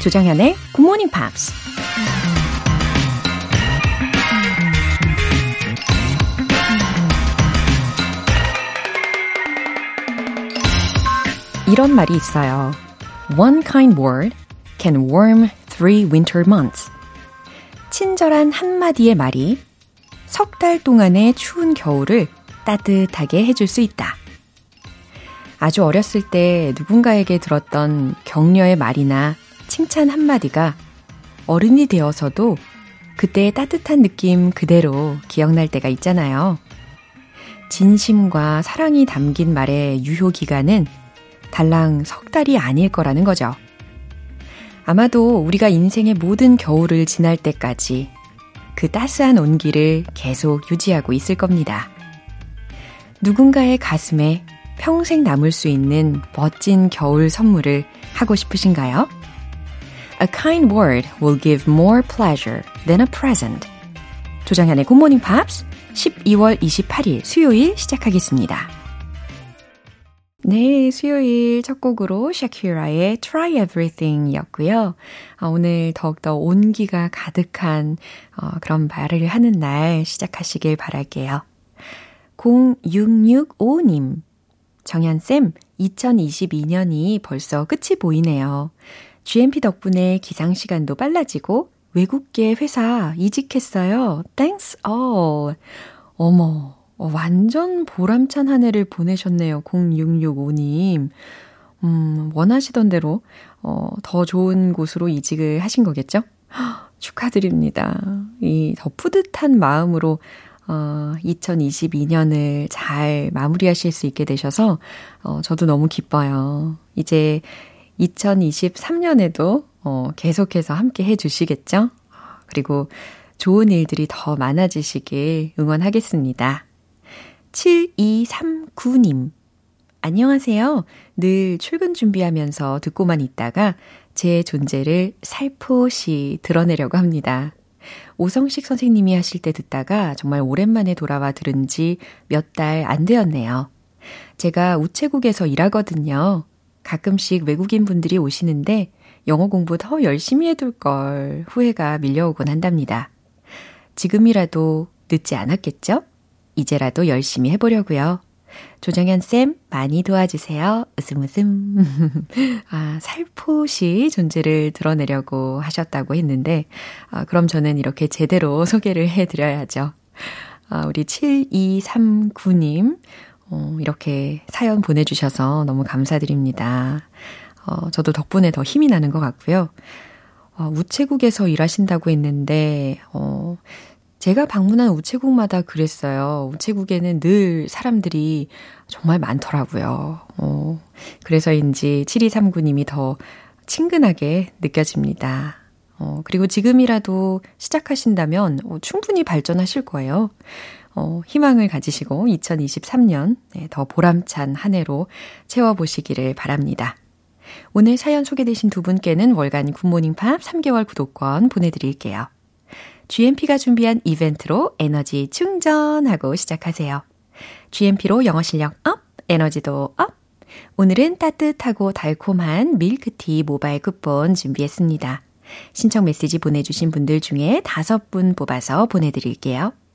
조정현의 Good Morning Pops. 이런 말이 있어요. One kind word can warm three winter months. 친절한 한마디의 말이 석 달 동안의 추운 겨울을 따뜻하게 해줄 수 있다. 아주 어렸을 때 누군가에게 들었던 격려의 말이나 칭찬 한마디가 어른이 되어서도 그때의 따뜻한 느낌 그대로 기억날 때가 있잖아요. 진심과 사랑이 담긴 말의 유효 기간은 달랑 석 달이 아닐 거라는 거죠. 아마도 우리가 인생의 모든 겨울을 지날 때까지 그 따스한 온기를 계속 유지하고 있을 겁니다. 누군가의 가슴에 평생 남을 수 있는 멋진 겨울 선물을 하고 싶으신가요? A kind word will give more pleasure than a present. 조장현의 Good Morning Pops 12월 28일 수요일 시작하겠습니다. 네, 수요일 첫 곡으로 샤키라의 Try Everything 였고요. 아, 오늘 더욱더 온기가 가득한 어, 그런 말을 하는 날 시작하시길 바랄게요. 0665님. 정현쌤, 2022년이 벌써 끝이 보이네요. GMP 덕분에 기상 시간도 빨라지고 외국계 회사 이직했어요. Thanks all. 어머, 완전 보람찬 한 해를 보내셨네요. 0665님. 음, 원하시던 대로, 어, 더 좋은 곳으로 이직을 하신 거겠죠? 축하드립니다. 이 더 뿌듯한 마음으로 어, 2022년을 잘 마무리하실 수 있게 되셔서 어, 저도 너무 기뻐요. 이제 2023년에도 어, 계속해서 함께 해 주시겠죠? 그리고 좋은 일들이 더 많아지시길 응원하겠습니다. 7239님. 안녕하세요. 늘 출근 준비하면서 듣고만 있다가 제 존재를 살포시 드러내려고 합니다. 오성식 선생님이 하실 때 듣다가 정말 오랜만에 돌아와 들은 지 몇 달 안 되었네요. 제가 우체국에서 일하거든요. 가끔씩 외국인 분들이 오시는데 영어 공부 더 열심히 해둘 걸 후회가 밀려오곤 한답니다. 지금이라도 늦지 않았겠죠? 이제라도 열심히 해보려고요. 조정현 쌤 많이 도와주세요. 웃음 웃음. 아, 살포시 존재를 드러내려고 하셨다고 했는데 아, 그럼 저는 이렇게 제대로 소개를 해 드려야죠. 아, 우리 7239님 어, 이렇게 사연 보내 주셔서 너무 감사드립니다. 어, 저도 덕분에 더 힘이 나는 것 같고요. 어, 우체국에서 일하신다고 했는데 어, 제가 방문한 우체국마다 그랬어요. 우체국에는 늘 사람들이 정말 많더라고요. 어, 그래서인지 7239님이 더 친근하게 느껴집니다. 어, 그리고 지금이라도 시작하신다면 어, 충분히 발전하실 거예요. 어, 희망을 가지시고 2023년 네, 더 보람찬 한 해로 채워보시기를 바랍니다. 오늘 사연 소개되신 두 분께는 월간 굿모닝 팝 3개월 구독권 보내드릴게요. GMP가 준비한 이벤트로 에너지 충전하고 시작하세요. GMP로 영어 실력 up, 에너지도 up. 오늘은 따뜻하고 달콤한 밀크티 모바일 쿠폰 준비했습니다. 신청 메시지 보내주신 분들 중에 다섯 분 뽑아서 보내드릴게요.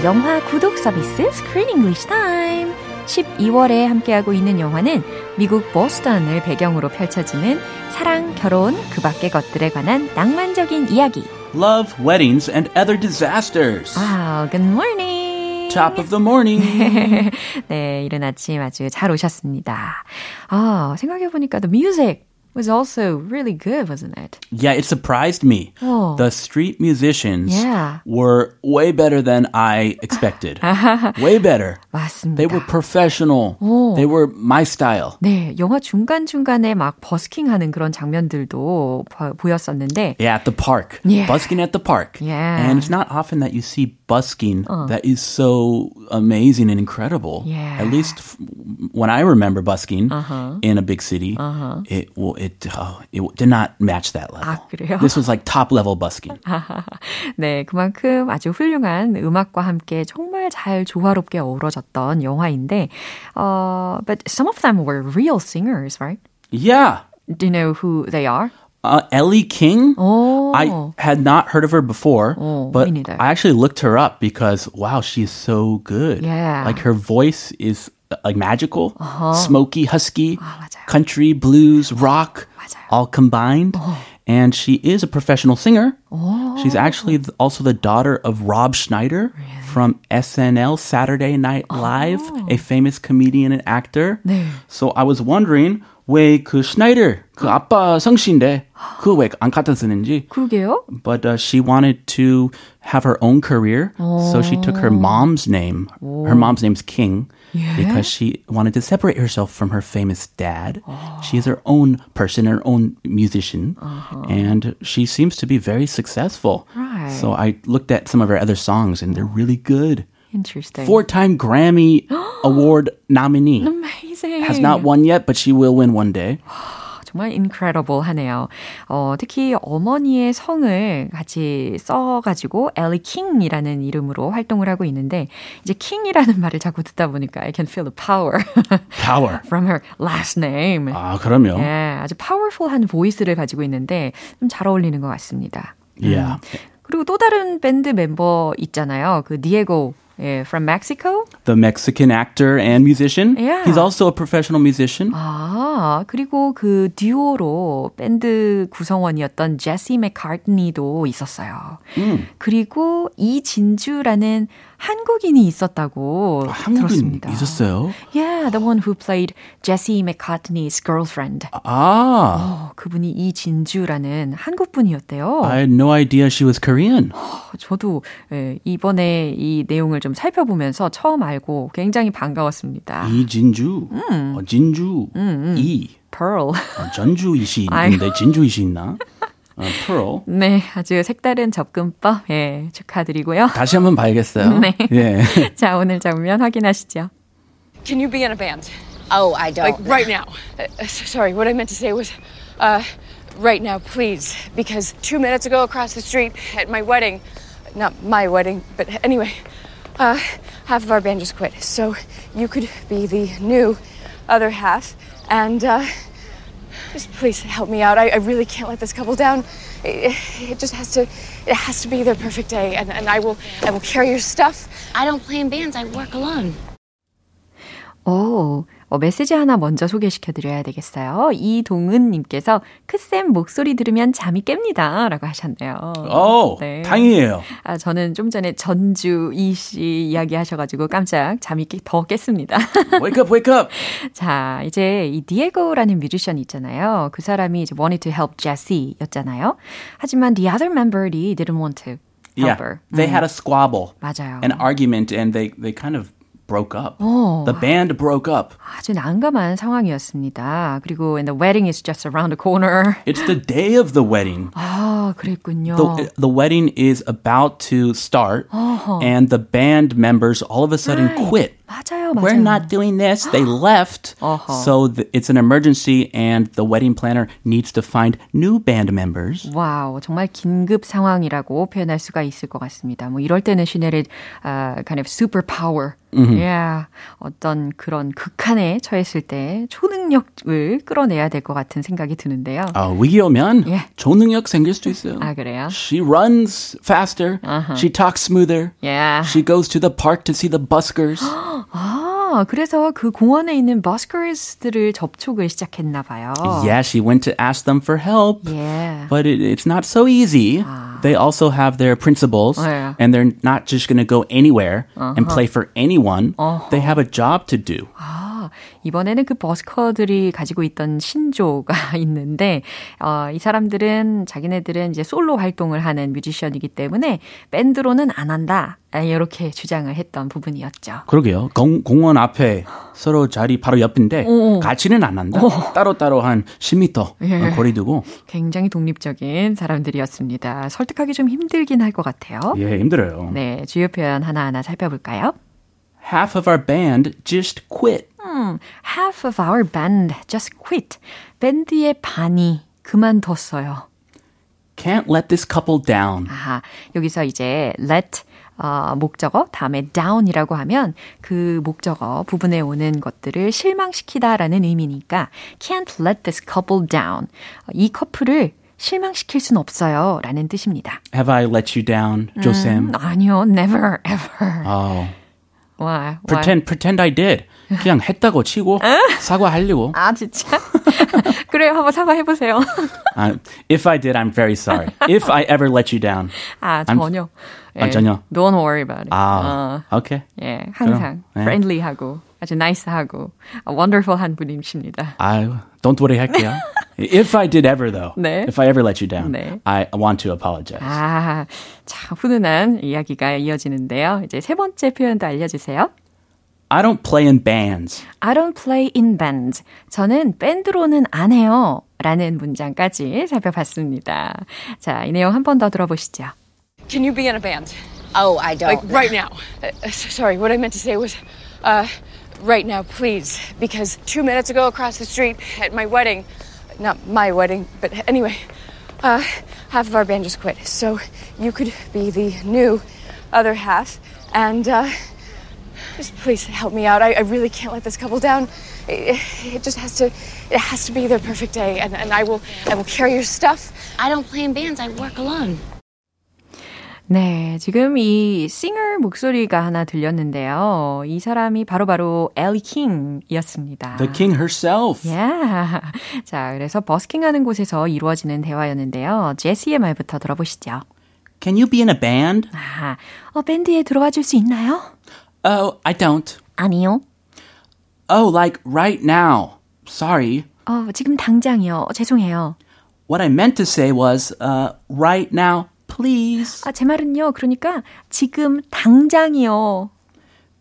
GMP 영화 구독 서비스 Screen English Time 12월에 함께하고 있는 영화는 미국 보스턴을 배경으로 펼쳐지는 사랑, 결혼, 그 밖의 것들에 관한 낭만적인 이야기. Love, weddings, and other disasters. Wow, good morning. Top of the morning. 네, 이른 아침 아주 잘 오셨습니다. 아, 생각해보니까 The Music was also really good, wasn't it? Yeah, it surprised me. Oh. The street musicians Yeah. were way better than I expected. way better. 맞습니다. They were professional. They were my style. 네, 영화 중간중간에 막 버스킹하는 그런 장면들도 보, 보였었는데 Yeah, at the park. Yeah. Busking at the park. Yeah. And it's not often that you see busking that is so amazing and incredible. Yeah. At least f- when I remember busking in a big city, it will it uh, it did not match that level. 아, 그래요? This was like top level busking. 네, 그만큼 아주 훌륭한 음악과 함께 정말 잘 조화롭게 어우러졌던 영화인데, 어, but some of them were real singers, right? Yeah. Do you know who they are? Uh, Ellie King. Oh. I had not heard of her before, Oh, but me neither. I actually looked her up because wow, she's so good. Yeah. like her voice is uh, like magical, smoky, husky, 맞아요. country, blues, rock, 맞아요. all combined. And she is a professional singer. She's actually th- also the daughter of Rob Schneider from SNL Saturday Night Live, a famous comedian and actor. 네. So I was wondering 왜 그 Schneider 그 아빠 성씨인데 그 왜 안 갖다 쓰는지. 그러게요. But uh, she wanted to have her own career, so she took her mom's name. Her mom's name's King because she wanted to separate herself from her famous dad. Oh. She is her own person, her own musician, uh-huh. and she seems to be very successful. Right. So I looked at some of her other songs, and they're really good. Interesting. Four-time Grammy Award nominee. Amazing. Has not won yet, but she will win one day. 정말 incredible 하네요. 어, 특히 어머니의 성을 같이 써가지고 엘리 킹이라는 이름으로 활동을 하고 있는데 이제 킹이라는 말을 자꾸 듣다 보니까 I can feel the power Power. from her last name. 아, 그럼요. 예, 아주 파워풀한 보이스를 가지고 있는데 좀 잘 어울리는 것 같습니다. Yeah. 그리고 또 다른 밴드 멤버 있잖아요. 그 디에고 예, from Mexico. the Mexican actor and musician. Yeah. He's also a professional musician. 아, 그리고 그 듀오로 밴드 구성원이었던 제시 맥카트니도 있었어요. 그리고 이진주라는 한국인이 있었다고 한국인 들었습니다. 있었어요. Yeah, the one who played Jesse McCartney's girlfriend. 아, 어, 그분이 이진주라는 한국 분이었대요. I had no idea she was Korean. 저도 예, 이번에 이 내용을 좀 살펴보면서 처음 알고 굉장히 반가웠습니다. 이진주, 어, 진주, 이, Pearl. 어, 전주이시. 있는데 진주이시 있나? 어, Pearl. 네, 아주 색다른 접근법 예, 축하드리고요. 다시 한번 봐야겠어요. 네. 예. 자, 오늘 장면 확인하시죠. Can you be in a band? Oh, I don't. Like right now. Uh, uh, s- sorry, what I meant to say was, uh, right now, please. Because two minutes ago, across the street at my wedding, not my wedding, but anyway, uh, half of our band just quit. So you could be the new other half, and uh, just please help me out. I, I really can't let this couple down. It, it just has to. It has to be their perfect day, and, and I will. I will carry your stuff. I don't play in bands. I work alone. 오, 어, 메시지 하나 먼저 소개시켜 드려야 되겠어요. 이동은 님께서 크쌤 목소리 들으면 잠이 깹니다. 라고 하셨네요. 오, 네. 다행이에요. 아, 저는 좀 전에 전주 이 씨 이야기 하셔가지고 깜짝 잠이 깨- 더 깼습니다. Wake up, wake up. 자, 이제 이 디에고라는 뮤지션 있잖아요. 그 사람이 이제 wanted to help Jesse 였잖아요. 하지만 the other member이 didn't want to help Yeah, her. they had a squabble, 맞아요. an argument, and they they kind of broke up. 어. The band broke up. 아주 난감한 상황이었습니다. 그리고 and the wedding is just around the corner. It's the day of the wedding. 아, 그랬군요. the, the wedding is about to start and the band members all of a sudden Right. quit 맞아요, 맞아요. we're not doing this they left Uh-huh. so th- it's an emergency and the wedding planner needs to find new band members 와우, 정말 긴급 상황이라고 표현할 수가 있을 것 같습니다. 뭐 이럴 때는 시내를 uh, kind of super power, yeah, 어떤 그런 극한에 처했을 때 초능력을 끌어내야 될 것 같은 생각이 드는데요. 어, 위기 오면 예. 초능력 생길 수도 있어요 아 그래요? She runs faster. She talks smoother. Yeah. She goes to the park to see the buskers. 아, 그래서 그 공원에 있는 버스커스들을 접촉을 시작했나 봐요. yeah, she went to ask them for help. Yeah. But it, it's not so easy. They also have their principles, Yeah. and they're not just going to go anywhere and play for anyone. They have a job to do. 아, 이번에는 그 버스커들이 가지고 있던 신조가 있는데, 어, 이 사람들은, 자기네들은 이제 솔로 활동을 하는 뮤지션이기 때문에 밴드로는 안 한다. 이렇게 주장을 했던 부분이었죠. 그러게요. 공, 공원 앞에 서로 자리 바로 옆인데 오. 같이는 안 한다. 따로 따로 한 10m 예. 거리 두고. 굉장히 독립적인 사람들이었습니다. 설득하기 좀 힘들긴 할 것 같아요. 예, 힘들어요. 네, 주요 표현 하나하나 살펴볼까요? Half of our band just quit. 음, half of our band just quit. 밴드의 반이 그만뒀어요. Can't let this couple down. 아하, 여기서 이제 let 어, 목적어 다음에 down이라고 하면 그 목적어 부분에 오는 것들을 실망시키다라는 의미니까 can't let this couple down. 이 커플을 실망시킬 순 없어요. 라는 뜻입니다. Have I let you down, 조쌤? 음, 아니요, never, ever. Oh. Why? Pretend, pretend I did. 그냥 했다고 치고 사과하려고. 아 진짜? 그래요, 한번 사과해 보세요. uh, if I did, I'm very sorry. If I ever let you down. 아 전혀. 예, 아 전혀. Don't worry about it. 아, 어, 오케이. 예, 항상 그럼, friendly하고 아주 nice하고 wonderful한 분이십니다. 아유, don't worry 할게요. If I did ever though, 네. if I ever let you down, 네. I want to apologize. 아, 참 훈훈한 이야기가 이어지는데요. 이제 세 번째 표현도 알려주세요. I don't play in bands. I don't play in bands. 저는 밴드로는 안 해요. 라는 문장까지 살펴봤습니다. 자, 이 내용 한 번 더 들어보시죠. Can you be in a band? Oh, I don't. Like right now. Uh, sorry, what I meant to say was, uh, right now, please. Because two minutes ago across the street at my wedding, not my wedding, but anyway, uh, half of our band just quit. So you could be the new other half and, uh, just please help me out. I, I really can't let this couple down. It, it, just has to, it has to be their perfect day, and, and I will, I will carry your stuff. I don't play in bands. I work alone. 네, 지금 이 싱어 목소리가 하나 들렸는데요. 이 사람이 바로바로 엘리 킹이었습니다. The king herself. Yeah. 자, 그래서 버스킹하는 곳에서 이루어지는 대화였는데요. 제시의 말부터 들어보시죠. Can you be in a band? 아, 어, 밴드에 들어와 줄 수 있나요? Oh, I don't. 아니요. Oh, like right now. Sorry. 어, 지금 당장이요. 죄송해요. What I meant to say was, uh, right now, please. 아, 제 말은요. 그러니까 지금 당장이요.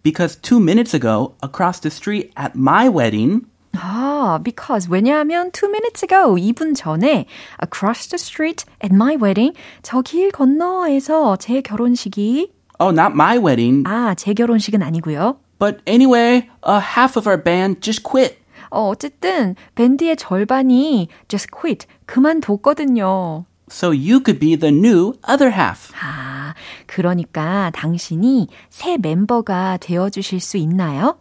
Because two minutes ago, across the street at my wedding, 아, because 왜냐하면 two minutes ago, 2분 전에 across the street at my wedding, 저 길 건너에서 제 결혼식이 Oh, not my wedding. 아, 제 결혼식은 아니고요. But anyway, uh, half of our band just quit. 어, 어쨌든 밴드의 절반이 just quit 그만뒀거든요. So you could be the new other half. 아, 그러니까 당신이 새 멤버가 되어 주실 수 있나요?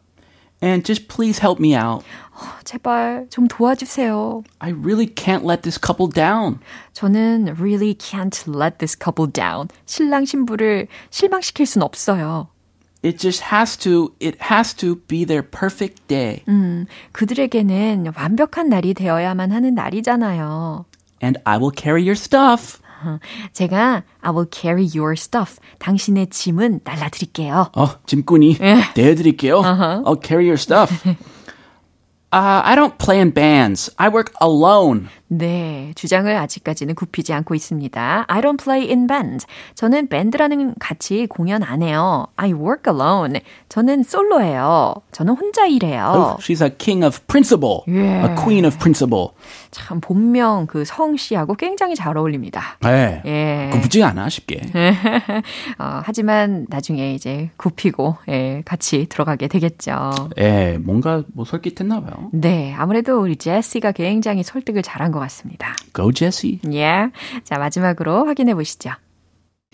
And just please help me out. 어, 제발 좀 도와주세요. I really can't let this couple down. 저는 really can't let this couple down. 신랑 신부를 실망시킬 순 없어요. It just has to, it has to be their perfect day. 음, 그들에게는 완벽한 날이 되어야만 하는 날이잖아요. And I will carry your stuff. 제가 I will carry your stuff. 당신의 짐은 날라드릴게요. 어, 짐꾼이 내어드릴게요. I'll carry your stuff. Uh, I don't play in bands. I work alone. 네, 주장을 아직까지는 굽히지 않고 있습니다. I don't play in band. 저는 밴드라는 같이 공연 안 해요. I work alone. 저는 솔로예요. 저는 혼자 일해요. Oh, she's a king of principle. Yeah. A queen of principle. 참 본명 그 성씨하고 굉장히 잘 어울립니다. 네. 예. 굽지 않아 쉽게. 어, 하지만 나중에 이제 굽히고 예, 같이 들어가게 되겠죠. 예, 뭔가 뭐 설깃했나 봐요. 네, 아무래도 우리 제시가 굉장히 설득을 잘한 것 같습니다. Go Jesse. 예. 자, 마지막으로 확인해 보시죠.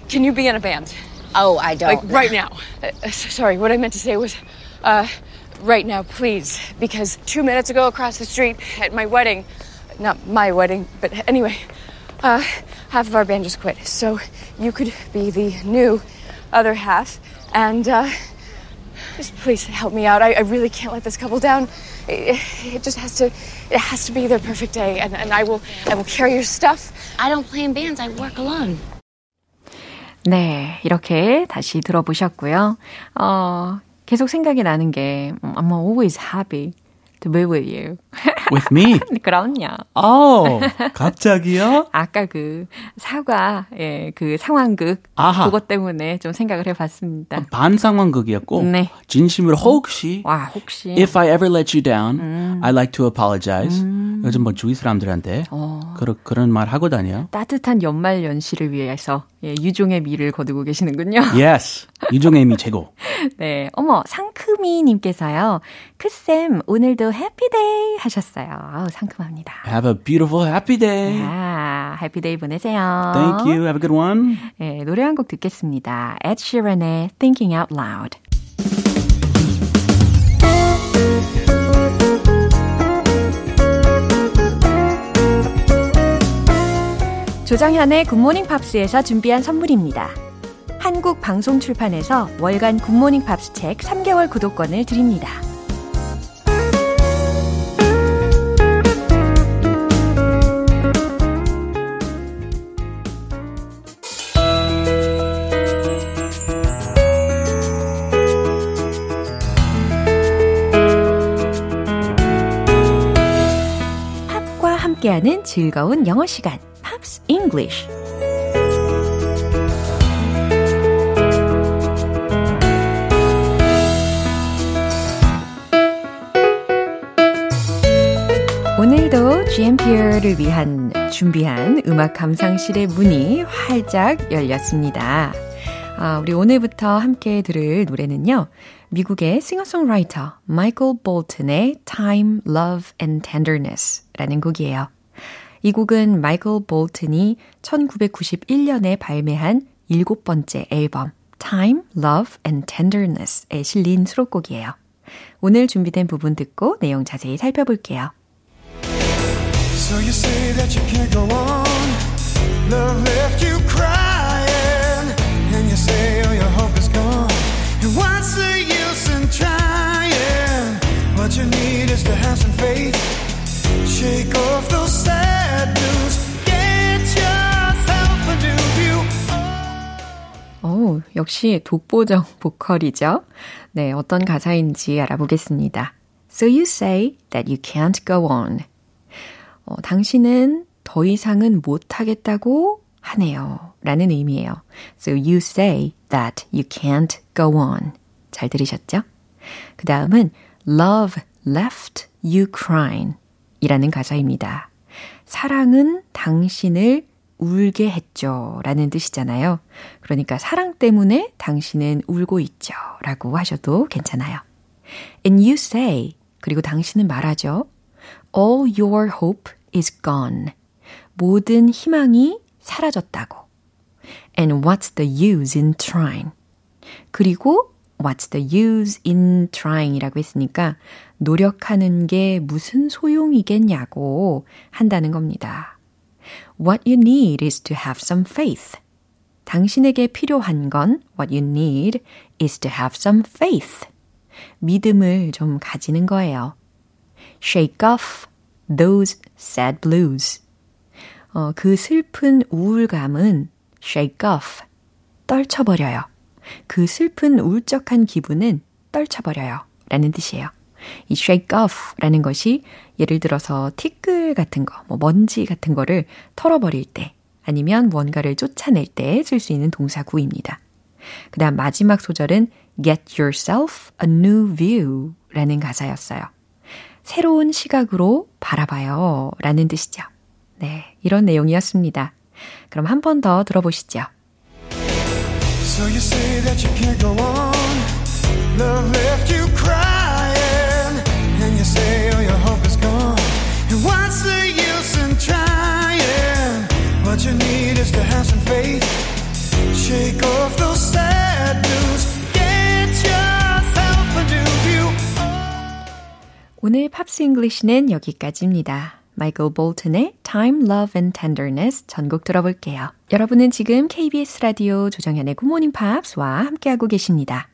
Can you be in a band? Oh, I don't. Like right now. Uh, sorry, what I meant to say was, uh, right now, please. Because two minutes ago across the street at my wedding, not my wedding, but anyway, uh, half of our band just quit. So you could be the new other half. And, uh, just please help me out. I, I really can't let this couple down. It, it, just has to, it has to be their perfect day. And, and I will, I will carry your stuff. I don't play in bands. I work alone. 네, 이렇게 다시 들어보셨고요. 어, 계속 생각이 나는 게 I'm always happy to be with you. With me? 그럼요. Oh, 갑자기요? 아까 그 사과, 예, 그 상황극 아하. 그것 때문에 좀 생각을 해봤습니다. 반 상황극이었고 네. 진심으로 혹시 와 혹시 If I ever let you down, I'd like to apologize. 요즘 뭐 주위 사람들한테 그런 그런 말 하고 다녀. 따뜻한 연말 연시를 위해서 예, 유종의 미를 거두고 계시는군요. Yes, 유종애미 최고. 네, 어머 상큼이님께서요. 크쌤 오늘도 해피데이 하셨어요. 아우 상큼합니다. Have a beautiful, happy day. 아, 해피데이 보내세요. Thank you. Have a good one. 네, 노래 한 곡 듣겠습니다. Ed Sheeran의 Thinking Out Loud. 조정현의 굿모닝 팝스에서 준비한 선물입니다. 한국 방송 출판에서 월간 굿모닝 팝스 책 3개월 구독권을 드립니다. 함께하는 즐거운 영어 시간, Pops English. 오늘도 GMP를 위한 준비한 음악 감상실의 문이 활짝 열렸습니다. 아, 우리 오늘부터 함께 들을 노래는요. 미국의 싱어송라이터 마이클 볼튼의 Time, Love and Tenderness 라는 곡이에요. 이 곡은 마이클 볼튼이 1991년에 발매한 일곱 번째 앨범 Time, Love and Tenderness에 실린 수록곡이에요. 오늘 준비된 부분 듣고 내용 자세히 살펴볼게요. So you say that you can't go on. Love left you crying. And you say all your hope is gone. And what's the use in trying? What you need is to have some faith. Shake off 오, 역시 독보적 보컬이죠. 네, 어떤 가사인지 알아보겠습니다. So you say that you can't go on. 어, 당신은 더 이상은 못하겠다고 하네요. 라는 의미예요. So you say that you can't go on. 잘 들으셨죠? 그 다음은 love left you crying 이라는 가사입니다. 사랑은 당신을 울게 했죠. 라는 뜻이잖아요. 그러니까 사랑 때문에 당신은 울고 있죠. 라고 하셔도 괜찮아요. And you say, 그리고 당신은 말하죠. All your hope is gone. 모든 희망이 사라졌다고. And what's the use in trying? 그리고 what's the use in trying 이라고 했으니까 노력하는 게 무슨 소용이겠냐고 한다는 겁니다. What you need is to have some faith. 당신에게 필요한 건 what you need is to have some faith. 믿음을 좀 가지는 거예요. Shake off those sad blues. 어, 그 슬픈 우울감은 shake off. 떨쳐버려요. 그 슬픈 울적한 기분은 떨쳐버려요. 라는 뜻이에요. 이 shake off 라는 것이 예를 들어서 티끌 같은 거, 뭐 먼지 같은 거를 털어버릴 때 아니면 뭔가를 쫓아낼 때 쓸 수 있는 동사구입니다. 그 다음 마지막 소절은 get yourself a new view 라는 가사였어요. 새로운 시각으로 바라봐요 라는 뜻이죠. 네, 이런 내용이었습니다. 그럼 한 번 더 들어보시죠. So you say that you can't go on. Love left you crying. And you say all your hope is gone. And what's the use in trying? What you need is to have some faith. Shake off those sad blues. Get yourself a new view. 오늘 팝스 잉글리시는 여기까지입니다. 마이클 볼튼의 Time, Love and Tenderness 전곡 들어볼게요. 여러분은 지금 KBS 라디오 조정현의 Good Morning Pops와 함께하고 계십니다.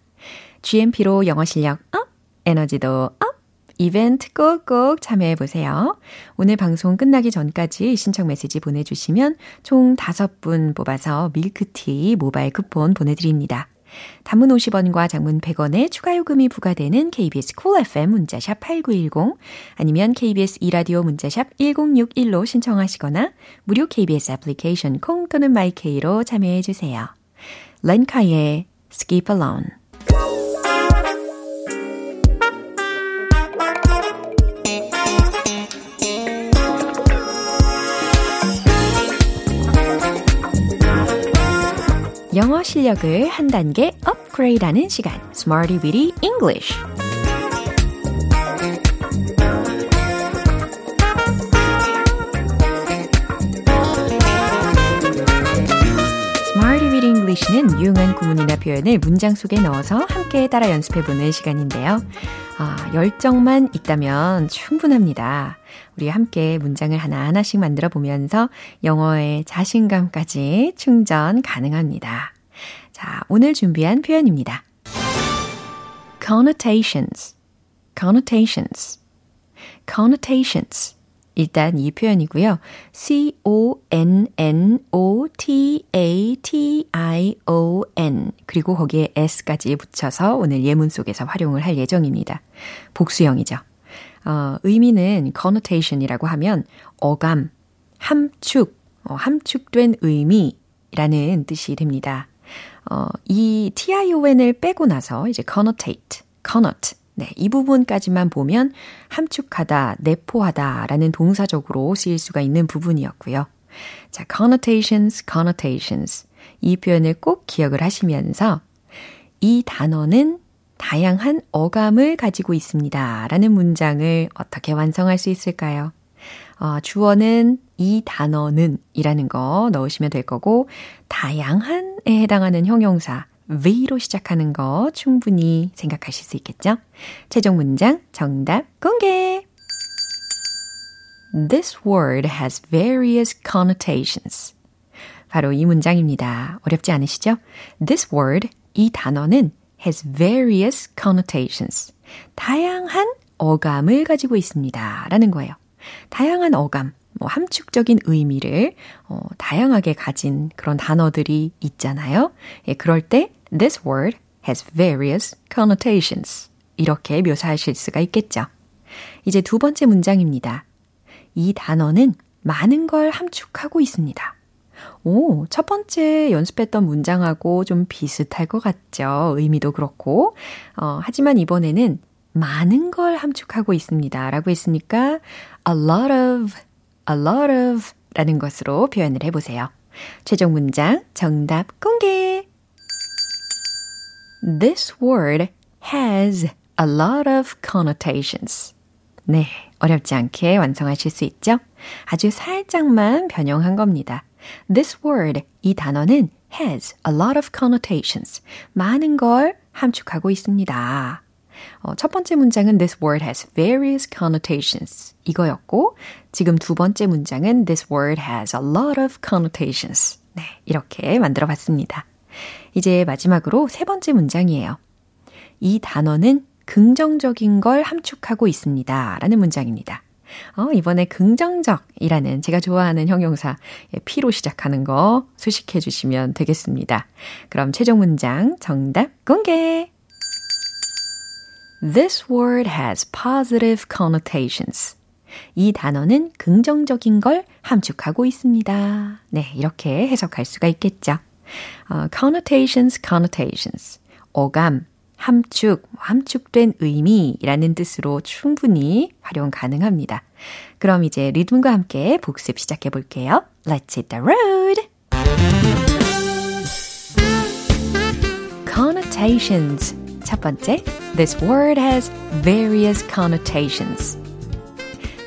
GMP로 영어 실력 up, 에너지도 up, 이벤트 꼭꼭 참여해보세요. 오늘 방송 끝나기 전까지 신청 메시지 보내주시면 총 5분 뽑아서 밀크티 모바일 쿠폰 보내드립니다. 단문 50원과 장문 100원의 추가 요금이 부과되는 KBS Cool FM 문자샵 8910 아니면 KBS 2라디오 문자샵 1061로 신청하시거나 무료 KBS 애플리케이션 콩 또는 마이케이로 참여해 주세요. 렌카의 Skip Alone 영어 실력을 한 단계 업그레이드하는 시간 Smarty Weedy English English는 유용한 구문이나 표현을 문장 속에 넣어서 함께 따라 연습해보는 시간인데요. 아, 열정만 있다면 충분합니다. 우리 함께 문장을 하나하나씩 만들어 보면서 영어의 자신감까지 충전 가능합니다. 자, 오늘 준비한 표현입니다. connotations, connotations, connotations. 일단 이 표현이고요. C-O-N-N-O-T-A-T-I-O-N 그리고 거기에 S까지 붙여서 오늘 예문 속에서 활용을 할 예정입니다. 복수형이죠. 어, 의미는 connotation이라고 하면 어감, 함축, 어, 함축된 의미라는 뜻이 됩니다. 어, 이 tion을 빼고 나서 이제 connotate, connote 네, 이 부분까지만 보면 함축하다, 내포하다 라는 동사적으로 쓰일 수가 있는 부분이었고요. 자, connotations, connotations. 이 표현을 꼭 기억을 하시면서 이 단어는 다양한 어감을 가지고 있습니다. 라는 문장을 어떻게 완성할 수 있을까요? 어, 주어는 이 단어는 이라는 거 넣으시면 될 거고, 다양한에 해당하는 형용사, V로 시작하는 거 충분히 생각하실 수 있겠죠? 최종 문장 정답 공개! This word has various connotations. 바로 이 문장입니다. 어렵지 않으시죠? This word, 이 단어는 has various connotations. 다양한 어감을 가지고 있습니다. 라는 거예요. 다양한 어감, 뭐 함축적인 의미를 어, 다양하게 가진 그런 단어들이 있잖아요. 예, 그럴 때 this word has various connotations. 이렇게 묘사하실 수가 있겠죠. 이제 두 번째 문장입니다. 이 단어는 많은 걸 함축하고 있습니다. 오, 첫 번째 연습했던 문장하고 좀 비슷할 것 같죠. 의미도 그렇고. 어, 하지만 이번에는 많은 걸 함축하고 있습니다. 라고 했으니까 a lot of, a lot of 라는 것으로 표현을 해보세요. 최종 문장 정답 공개! This word has a lot of connotations. 네, 어렵지 않게 완성하실 수 있죠? 아주 살짝만 변형한 겁니다. This word, 이 단어는 has a lot of connotations. 많은 걸 함축하고 있습니다. 어, 첫 번째 문장은 This word has various connotations. 이거였고, 지금 두 번째 문장은 This word has a lot of connotations. 네, 이렇게 만들어 봤습니다. 이제 마지막으로 세 번째 문장이에요. 이 단어는 긍정적인 걸 함축하고 있습니다. 라는 문장입니다. 어, 이번에 긍정적이라는 제가 좋아하는 형용사 P로 시작하는 거 수식해 주시면 되겠습니다. 그럼 최종 문장 정답 공개! This word has positive connotations. 이 단어는 긍정적인 걸 함축하고 있습니다. 네, 이렇게 해석할 수가 있겠죠. 어, connotations, connotations. 어감, 함축, 함축된 의미라는 뜻으로 충분히 활용 가능합니다. 그럼 이제 리듬과 함께 복습 시작해 볼게요. Let's hit the road! connotations. 첫 번째, this word has various connotations.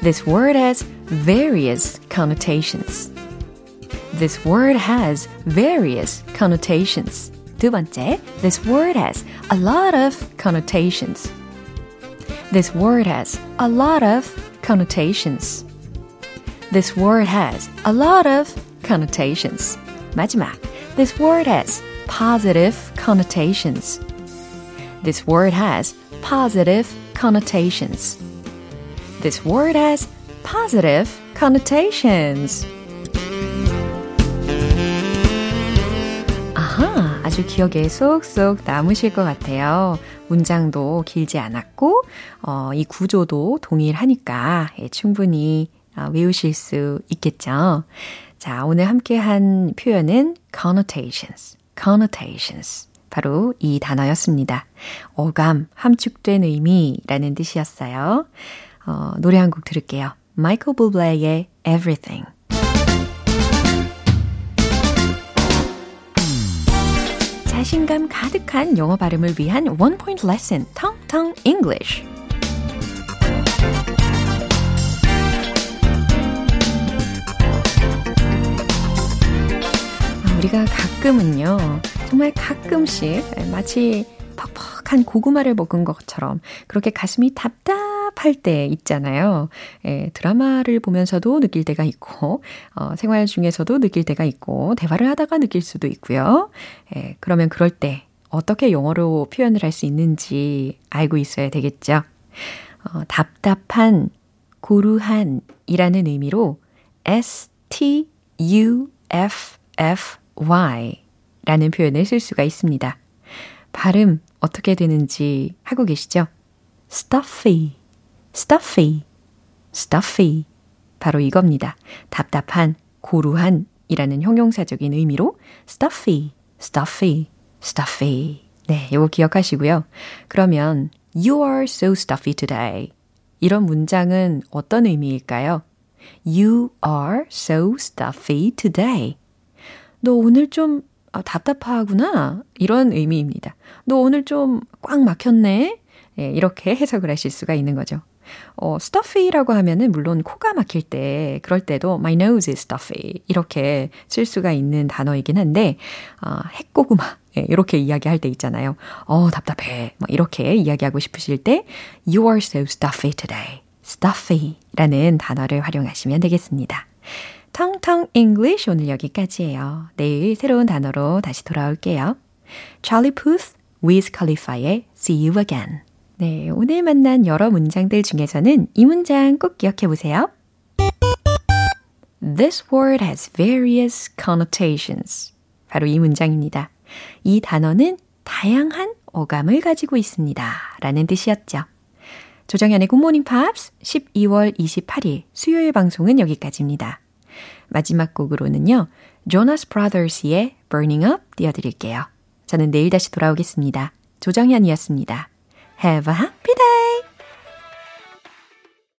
This word has various connotations. This word has various connotations. 두 번째, this word has a lot of connotations. This word has a lot of connotations. This word has a lot of connotations. 마지막, this word has positive connotations. This word has positive connotations. This word has positive connotations. 아주 기억에 쏙쏙 남으실 것 같아요. 문장도 길지 않았고, 어, 이 구조도 동일하니까 예, 충분히 어, 외우실 수 있겠죠. 자, 오늘 함께 한 표현은 connotations, connotations. 바로 이 단어였습니다. 어감, 함축된 의미라는 뜻이었어요. 어, 노래 한 곡 들을게요. 마이클 부블레의 Everything. 자신감 가득한 영어 발음을 위한 원 포인트 레슨, 텅텅 English. 우리가 가끔은요, 정말 가끔씩 마치 퍽퍽한 고구마를 먹은 것처럼 그렇게 가슴이 답답 할 때 있잖아요. 예, 드라마를 보면서도 느낄 때가 있고, 어, 생활 중에서도 느낄 때가 있고, 대화를 하다가 느낄 수도 있고요. 예, 그러면 그럴 때 어떻게 영어로 표현을 할 수 있는지 알고 있어야 되겠죠. 어, 답답한, 고루한 이라는 의미로 S-T-U-F-F y 라는 표현을 쓸 수가 있습니다. 발음 어떻게 되는지 하고 계시죠? stuffy, stuffy, stuffy. 바로 이겁니다. 답답한, 고루한 이라는 형용사적인 의미로 stuffy, stuffy, stuffy. 네, 이거 기억하시고요. 그러면 you are so stuffy today. 이런 문장은 어떤 의미일까요? You are so stuffy today. 너 오늘 좀 아, 답답하구나. 이런 의미입니다. 너 오늘 좀 꽉 막혔네. 예, 이렇게 해석을 하실 수가 있는 거죠. 어, stuffy라고 하면은 물론 코가 막힐 때 그럴 때도 my nose is stuffy 이렇게 쓸 수가 있는 단어이긴 한데 어, 핵고구마 예, 이렇게 이야기할 때 있잖아요. 어 답답해 뭐 이렇게 이야기하고 싶으실 때 you are so stuffy today. stuffy라는 단어를 활용하시면 되겠습니다. 텅텅 English 오늘 여기까지예요. 내일 새로운 단어로 다시 돌아올게요. Charlie Puth, Wiz Khalifa의 See You Again. 네, 오늘 만난 여러 문장들 중에서는 이 문장 꼭 기억해 보세요. This word has various connotations. 바로 이 문장입니다. 이 단어는 다양한 어감을 가지고 있습니다. 라는 뜻이었죠. 조정현의 굿모닝 팝스 12월 28일 수요일 방송은 여기까지입니다. 마지막 곡으로는요. 조나스 브라더스의 Burning Up 띄워드릴게요. 저는 내일 다시 돌아오겠습니다. 조정현이었습니다. Have a happy day!